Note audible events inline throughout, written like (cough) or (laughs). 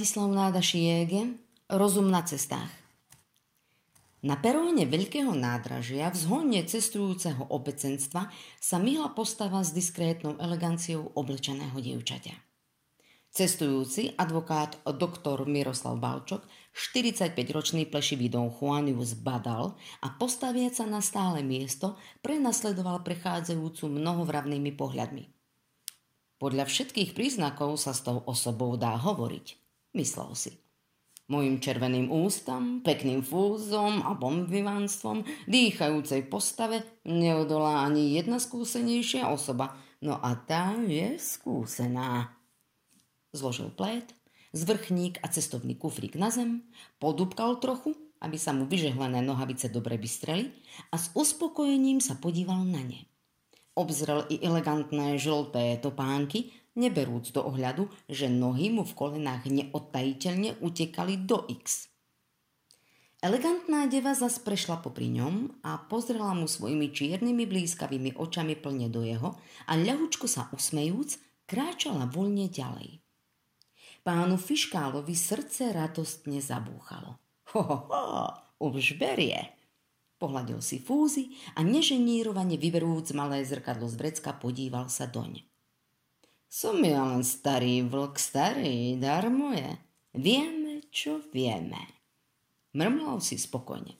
Ladislav Nádašiege Rozum na cestách Na peróne veľkého nádražia v cestujúceho obecenstva sa myhla postava s diskrétnou eleganciou oblečeného dievčaťa. Cestujúci advokát doktor Miroslav Balčok, 45-ročný plešivý Don Juan ju zbadal a postaviac sa na stále miesto prenasledoval prechádzajúcu mnohovravnými pohľadmi. Podľa všetkých príznakov sa s tou osobou dá hovoriť, myslel si. Mojim červeným ústam, pekným fúzom a bombivánstvom, dýchajúcej postave neodolá ani jedna skúsenejšia osoba. No a tá je skúsená. Zložil plét, zvrchník a cestovný kufrík na zem, podúbkal trochu, aby sa mu vyžehlené nohavice dobre bystreli a s uspokojením sa podíval na ne. Obzrel i elegantné žlté topánky, neberúc do ohľadu, že nohy mu v kolenách neodtajiteľne utekali do X. Elegantná deva zas prešla popri ňom a pozrela mu svojimi čiernymi blízkavými očami plne do jeho a ľahučko sa usmejúc, kráčala voľne ďalej. Pánu Fiškálovi srdce radostne zabúchalo. Ho, ho, ho, už berie. Pohľadil si fúzy a neženírovane vyberúc malé zrkadlo z vrecka podíval sa doň. Som ja len starý vlk, starý, darmo je. Vieme, čo vieme. Mrmlal si spokojne.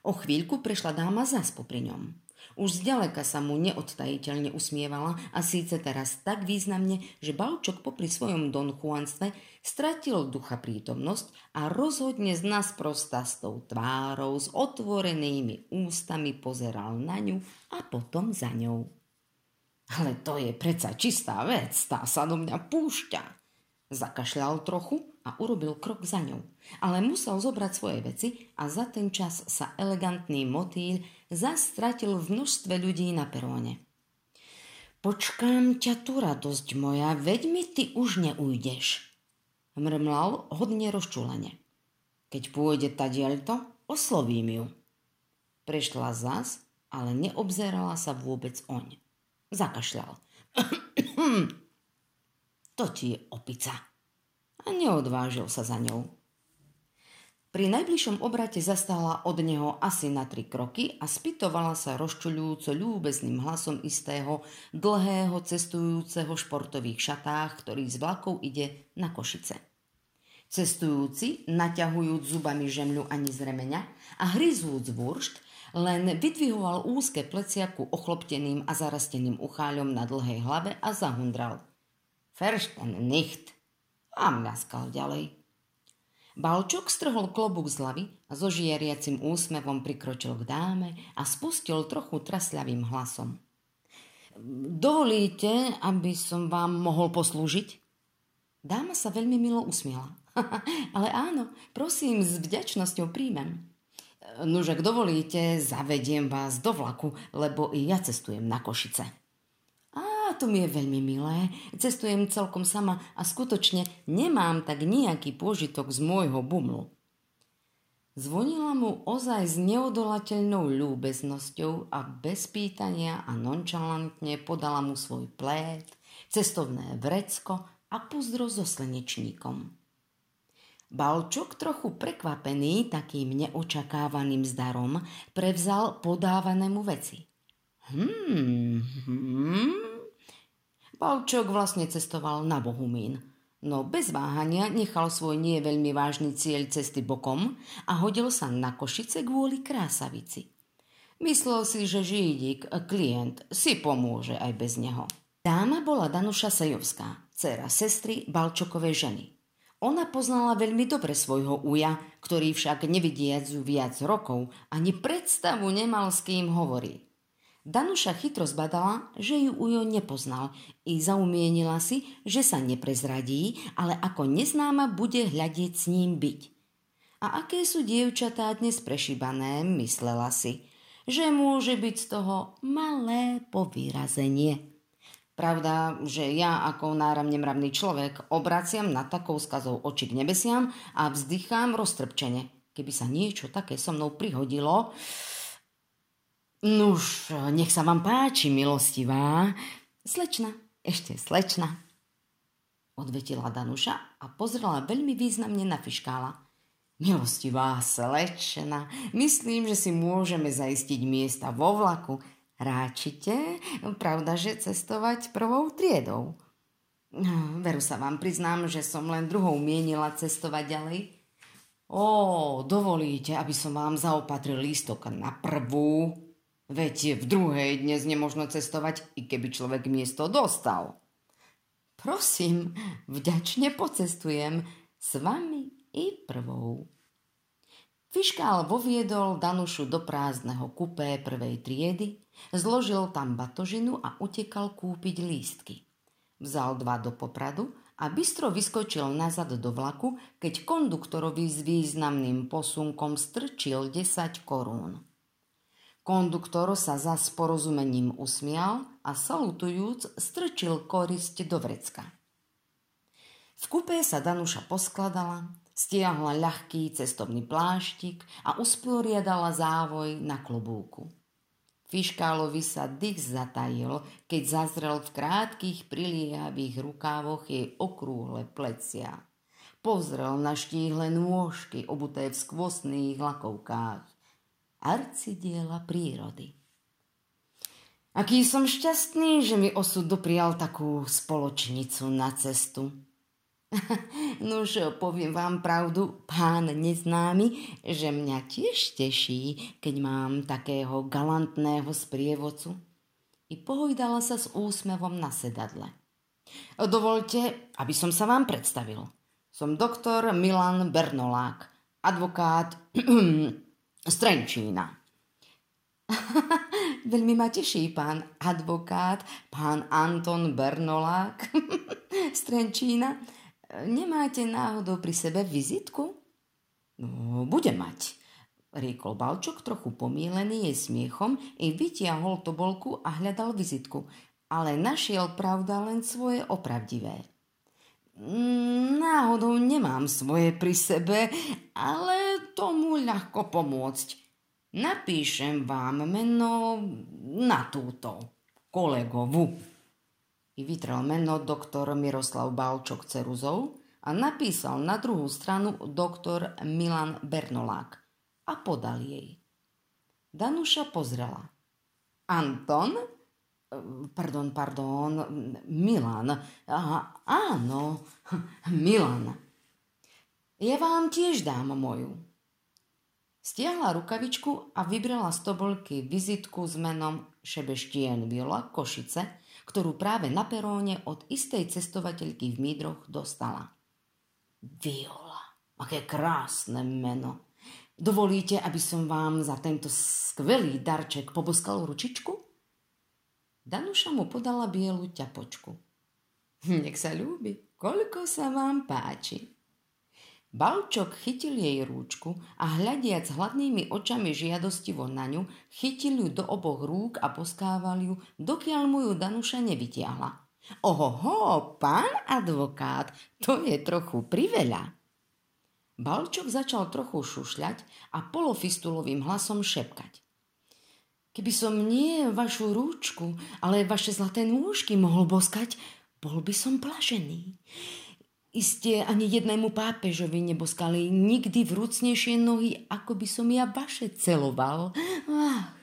O chvíľku prešla dáma zas popri ňom. Už zďaleka sa mu neodtajiteľne usmievala a síce teraz tak významne, že Balčok popri svojom Don Juanstve stratil ducha prítomnosť a rozhodne z nás prostastou tvárou s otvorenými ústami pozeral na ňu a potom za ňou. Ale to je predsa čistá vec, tá sa do mňa púšťa. Zakašľal trochu a urobil krok za ňou, ale musel zobrať svoje veci a za ten čas sa elegantný motýl zastratil v množstve ľudí na peróne. Počkám ťa tu, radosť moja, veď mi ty už neujdeš. Mrmlal hodne rozčulene. Keď pôjde dielto, oslovím ju. Prešla zas, ale neobzerala sa vôbec oň. Zakašľal. (clears throat) to ti je opica. A neodvážil sa za ňou. Pri najbližšom obrate zastála od neho asi na tri kroky a spytovala sa rozčuľujúco ľúbezným hlasom istého dlhého cestujúceho športových šatách, ktorý z vlakov ide na Košice. Cestujúci, naťahujúc zubami žemľu ani z remeňa a hryzúc vúršt, len vytvihoval úzke pleciaku ochlopteným a zarasteným ucháľom na dlhej hlave a zahundral. Feršten nicht! A mľaskal ďalej. Balčok strhol klobúk z hlavy a so žiariacim úsmevom prikročil k dáme a spustil trochu trasľavým hlasom. Dovolíte, aby som vám mohol poslúžiť? Dáma sa veľmi milo usmiela. (laughs) Ale áno, prosím, s vďačnosťou príjmem. Nuž, ak dovolíte, zavediem vás do vlaku, lebo i ja cestujem na Košice to mi je veľmi milé. Cestujem celkom sama a skutočne nemám tak nejaký pôžitok z môjho bumlu. Zvonila mu ozaj s neodolateľnou ľúbeznosťou a bez pýtania a nončalantne podala mu svoj plét, cestovné vrecko a puzdro so slnečníkom. Balčok, trochu prekvapený takým neočakávaným zdarom, prevzal podávanému veci. Hmm, hmm, Palčok vlastne cestoval na Bohumín. No bez váhania nechal svoj nie veľmi vážny cieľ cesty bokom a hodil sa na Košice kvôli krásavici. Myslel si, že Žídik, klient, si pomôže aj bez neho. Dáma bola Danuša Sejovská, dcera sestry Balčokovej ženy. Ona poznala veľmi dobre svojho uja, ktorý však nevidiac ju viac rokov ani predstavu nemal s kým hovoriť. Danuša chytro zbadala, že ju Ujo nepoznal i zaumienila si, že sa neprezradí, ale ako neznáma bude hľadieť s ním byť. A aké sú dievčatá dnes prešíbané, myslela si, že môže byť z toho malé povýrazenie. Pravda, že ja ako náramne mravný človek obraciam na takou skazou oči k nebesiam a vzdychám roztrpčene. Keby sa niečo také so mnou prihodilo, Nuž, nech sa vám páči, milostivá. Slečna, ešte slečna. odvetila Danuša a pozrela veľmi významne na fiškála. Milostivá slečna, myslím, že si môžeme zaistiť miesta vo vlaku. Ráčite? Pravda, že cestovať prvou triedou? Veru sa vám priznám, že som len druhou mienila cestovať ďalej. Ó, dovolíte, aby som vám zaopatril lístok na prvú? Veď v druhej dnes nemožno cestovať, i keby človek miesto dostal. Prosím, vďačne pocestujem s vami i prvou. Fiškál voviedol Danušu do prázdneho kupé prvej triedy, zložil tam batožinu a utekal kúpiť lístky. Vzal dva do popradu a bystro vyskočil nazad do vlaku, keď konduktorovi s významným posunkom strčil 10 korún. Konduktor sa za porozumením usmial a salutujúc strčil korisť do vrecka. V kupé sa Danuša poskladala, stiahla ľahký cestovný pláštik a usporiadala závoj na klobúku. Fiškálovi sa dých zatajil, keď zazrel v krátkých priliehavých rukávoch jej okrúhle plecia. Pozrel na štíhle nôžky obuté v skvostných lakovkách. Arcidiela prírody. Aký som šťastný, že mi osud doprial takú spoločnicu na cestu. (laughs) Nož poviem vám pravdu, pán neznámy, že mňa tiež teší, keď mám takého galantného sprievodcu. I pohojdala sa s úsmevom na sedadle. Dovolte, aby som sa vám predstavil. Som doktor Milan Bernolák, advokát (clears throat) Strenčína. (laughs) Veľmi ma teší pán advokát, pán Anton Bernolák (laughs) Strenčína Nemáte náhodou pri sebe vizitku? No, bude mať, riekol Balčok trochu pomílený jej smiechom i vytiahol tobolku a hľadal vizitku, ale našiel pravda len svoje opravdivé. Náhodou nemám svoje pri sebe, ale tomu ľahko pomôcť. Napíšem vám meno na túto kolegovu i vytrel meno doktor Miroslav Balčok Ceruzov a napísal na druhú stranu doktor Milan Bernolák a podal jej. Danuša pozrela. Anton? Pardon, pardon, Milan. Aha, áno, (laughs) Milan. Ja vám tiež dám moju. Stiahla rukavičku a vybrala z tobolky vizitku s menom Šebeštien Viola Košice, ktorú práve na peróne od istej cestovateľky v Mídroch dostala. Viola, aké krásne meno. Dovolíte, aby som vám za tento skvelý darček poboskal ručičku? Danuša mu podala bielu ťapočku. Nech sa ľúbi, koľko sa vám páči. Balčok chytil jej rúčku a hľadiac hladnými očami žiadostivo na ňu, chytil ju do oboch rúk a poskával ju, dokiaľ mu ju Danuša nevytiahla. Ohoho, pán advokát, to je trochu priveľa. Balčok začal trochu šušľať a polofistulovým hlasom šepkať. Keby som nie vašu rúčku, ale vaše zlaté nôžky mohol boskať, bol by som plažený. Iste ani jednému pápežovi neboskali nikdy vrúcnejšie nohy, ako by som ja vaše celoval. Ach.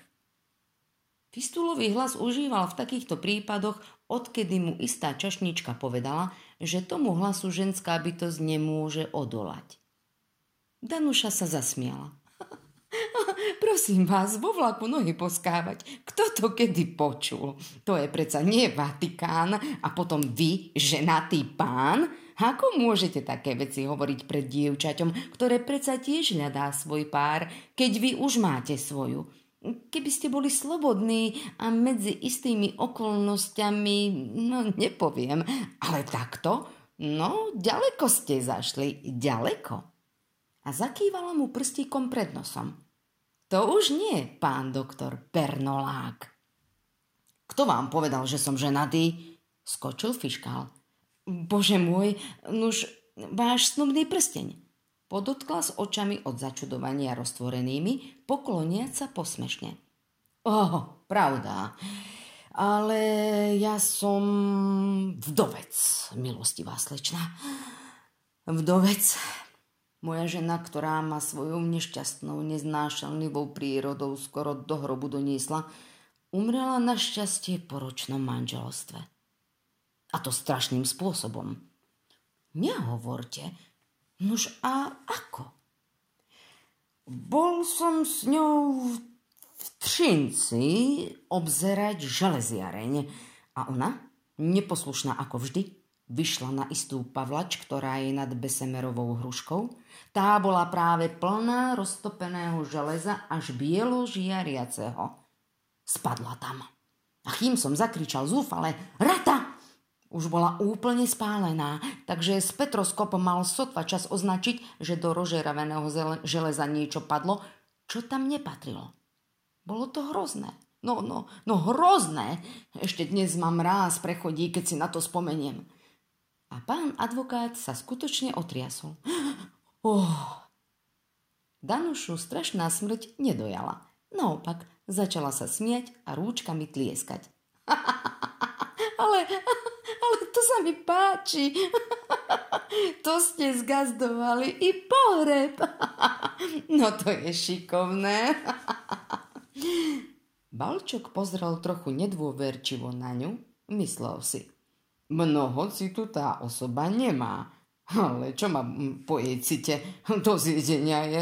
Fistulový hlas užíval v takýchto prípadoch, odkedy mu istá čašnička povedala, že tomu hlasu ženská bytosť nemôže odolať. Danuša sa zasmiala. (laughs) Prosím vás, vo vlaku nohy poskávať. Kto to kedy počul? To je predsa nie Vatikán a potom vy, ženatý pán? Ako môžete také veci hovoriť pred dievčaťom, ktoré predsa tiež hľadá svoj pár, keď vy už máte svoju? Keby ste boli slobodní a medzi istými okolnostiami, no nepoviem, ale takto, no ďaleko ste zašli, ďaleko. A zakývala mu prstíkom pred nosom. To už nie, pán doktor Bernolák. Kto vám povedal, že som ženatý? Skočil fiškál. Bože môj, nuž váš snubný prsteň. Podotkla s očami od začudovania roztvorenými, pokloniať sa posmešne. Oh, pravda. ale ja som vdovec, milostivá slečna. Vdovec. Moja žena, ktorá ma svojou nešťastnou, neznášanlivou prírodou skoro do hrobu doniesla, umrela na šťastie po ročnom manželstve. A to strašným spôsobom. Nehovorte. Nož a ako? Bol som s ňou v Trinci obzerať železiareň a ona, neposlušná ako vždy, vyšla na istú pavlač, ktorá je nad Besemerovou hruškou. Tá bola práve plná roztopeného železa až bielo žiariaceho. Spadla tam. A chým som zakričal zúfale, rata! Už bola úplne spálená, takže s Petroskopom mal sotva čas označiť, že do rožeraveného železa niečo padlo, čo tam nepatrilo. Bolo to hrozné. No, no, no hrozné. Ešte dnes mám ráz prechodí, keď si na to spomeniem. A pán advokát sa skutočne otriasol. (gasps) Oh. Danušu strašná smrť nedojala. Naopak, začala sa smiať a rúčkami tlieskať. (laughs) ale, (laughs) (laughs) ale to sa mi páči. (laughs) to ste zgazdovali i pohreb. (laughs) no to je šikovné. Balčok pozrel trochu nedôverčivo na ňu, myslel si. Mnoho tu tá osoba nemá. Ale čo ma po jej cite do zjedenia je?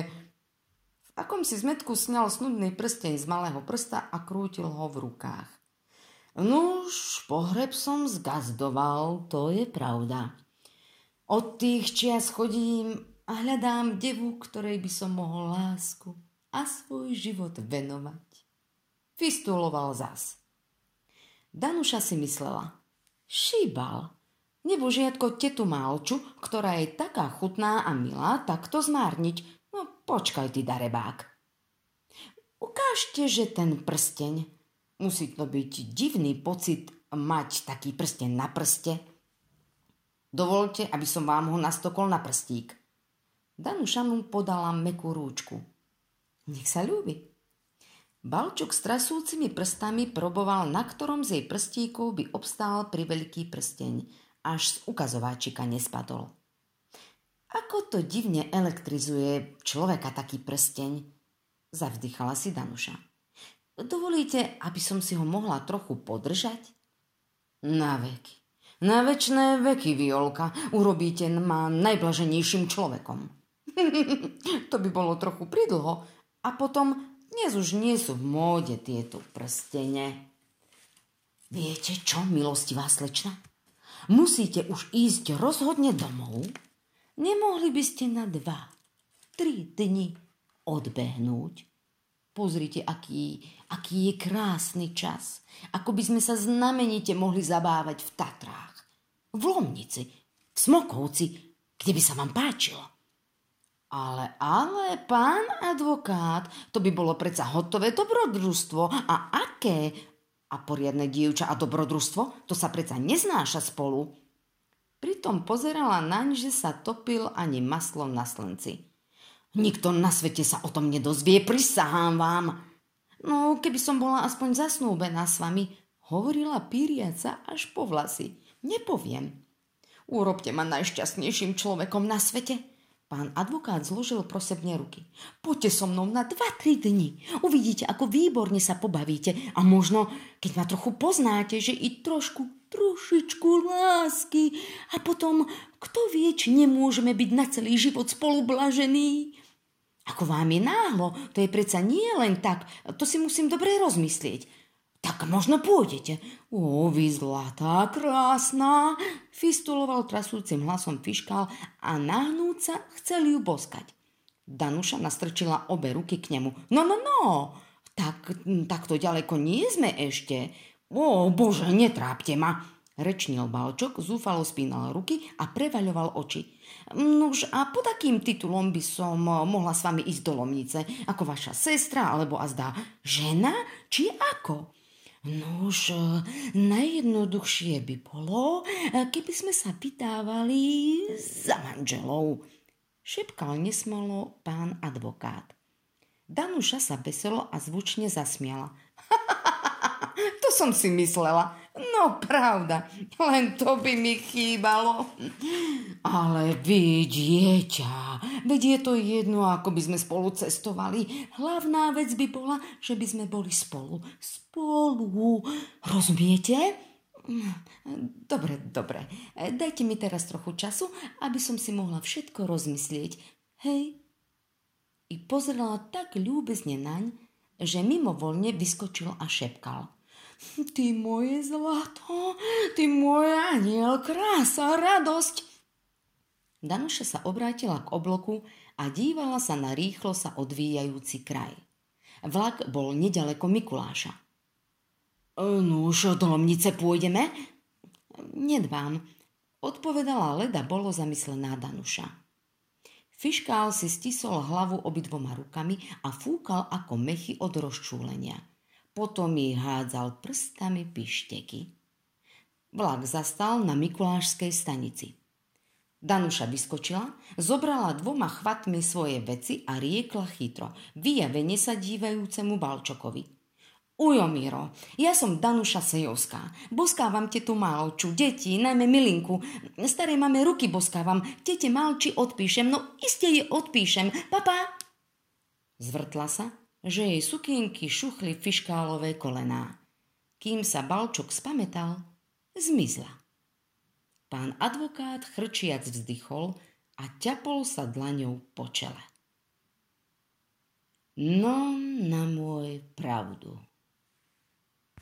V akom si zmetku sňal snudný prsteň z malého prsta a krútil ho v rukách. Nuž, pohreb som zgazdoval, to je pravda. Od tých čias chodím a hľadám devu, ktorej by som mohol lásku a svoj život venovať. Fistuloval zas. Danuša si myslela – Šíbal. Nebo žiadko tetu Málču, ktorá je taká chutná a milá, tak to zmárniť. No počkaj ty, darebák. Ukážte, že ten prsteň. Musí to byť divný pocit mať taký prsteň na prste. Dovolte, aby som vám ho nastokol na prstík. Danuša mu podala mekú rúčku. Nech sa ľúbi. Balčuk s trasúcimi prstami proboval, na ktorom z jej prstíkov by obstál pri veľký prsteň, až z ukazováčika nespadol. Ako to divne elektrizuje človeka taký prsteň, zavdychala si Danuša. Dovolíte, aby som si ho mohla trochu podržať? Na veky. Na večné veky, Violka, urobíte ma najblaženejším človekom. (laughs) to by bolo trochu pridlho. A potom dnes už nie sú v móde tieto prstene. Viete čo, milostivá slečna? Musíte už ísť rozhodne domov. Nemohli by ste na dva, tri dni odbehnúť. Pozrite, aký, aký je krásny čas. Ako by sme sa znamenite mohli zabávať v Tatrách, v Lomnici, v Smokovci, kde by sa vám páčilo. Ale, ale, pán advokát, to by bolo predsa hotové dobrodružstvo. A aké? A poriadne dievča a dobrodružstvo? To sa predsa neznáša spolu. Pritom pozerala naň, že sa topil ani maslo na slnci. Nikto na svete sa o tom nedozvie, prisahám vám. No, keby som bola aspoň zasnúbená s vami, hovorila píriaca až po vlasy. Nepoviem. Urobte ma najšťastnejším človekom na svete. Pán advokát zložil prosebne ruky. Poďte so mnou na 2-3 dni. Uvidíte, ako výborne sa pobavíte. A možno, keď ma trochu poznáte, že i trošku, trošičku lásky. A potom, kto vie, či nemôžeme byť na celý život spolu blažení. Ako vám je náhlo, to je predsa nie len tak. To si musím dobre rozmyslieť. Tak možno pôjdete. Ó, vy zlatá, krásna, fistuloval trasúcim hlasom fiškál a nahnúť sa chcel ju boskať. Danuša nastrčila obe ruky k nemu. No, no, no, tak, tak to ďaleko nie sme ešte. Ó, bože, netrápte ma, rečnil Balčok, zúfalo spínal ruky a prevaľoval oči. Nož a pod akým titulom by som mohla s vami ísť do Lomnice? Ako vaša sestra, alebo azda žena, či ako? Nož, najjednoduchšie by bolo, keby sme sa vydávali za manželov, šepkal nesmolo pán advokát. Danuša sa veselo a zvučne zasmiala. (laughs) som si myslela. No pravda, len to by mi chýbalo. Ale vy, dieťa, veď je to jedno, ako by sme spolu cestovali. Hlavná vec by bola, že by sme boli spolu. Spolu. Rozumiete? Dobre, dobre. Dajte mi teraz trochu času, aby som si mohla všetko rozmyslieť. Hej. I pozrela tak ľúbezne naň, že mimovoľne vyskočil a šepkal – Ty moje zlato, ty moja aniel, krása, radosť. Danuša sa obrátila k obloku a dívala sa na rýchlo sa odvíjajúci kraj. Vlak bol nedaleko Mikuláša. No už do Lomnice pôjdeme? Nedvám, odpovedala Leda bolo zamyslená Danuša. Fiškál si stisol hlavu obidvoma rukami a fúkal ako mechy od rozčúlenia – potom jej hádzal prstami pišteky. Vlak zastal na Mikulášskej stanici. Danuša vyskočila, zobrala dvoma chvatmi svoje veci a riekla chytro, vyjavene sa dívajúcemu Balčokovi. Ujo, Miro, ja som Danuša Sejovská. Boskávam tetu Malču, deti, najmä Milinku. Starej máme ruky boskávam. Tete Malči odpíšem, no iste jej odpíšem. Papa! Zvrtla sa že jej sukienky šuchli fiškálové kolená. Kým sa Balčok spametal, zmizla. Pán advokát chrčiac vzdychol a ťapol sa dlaňou po čele. No na môj pravdu.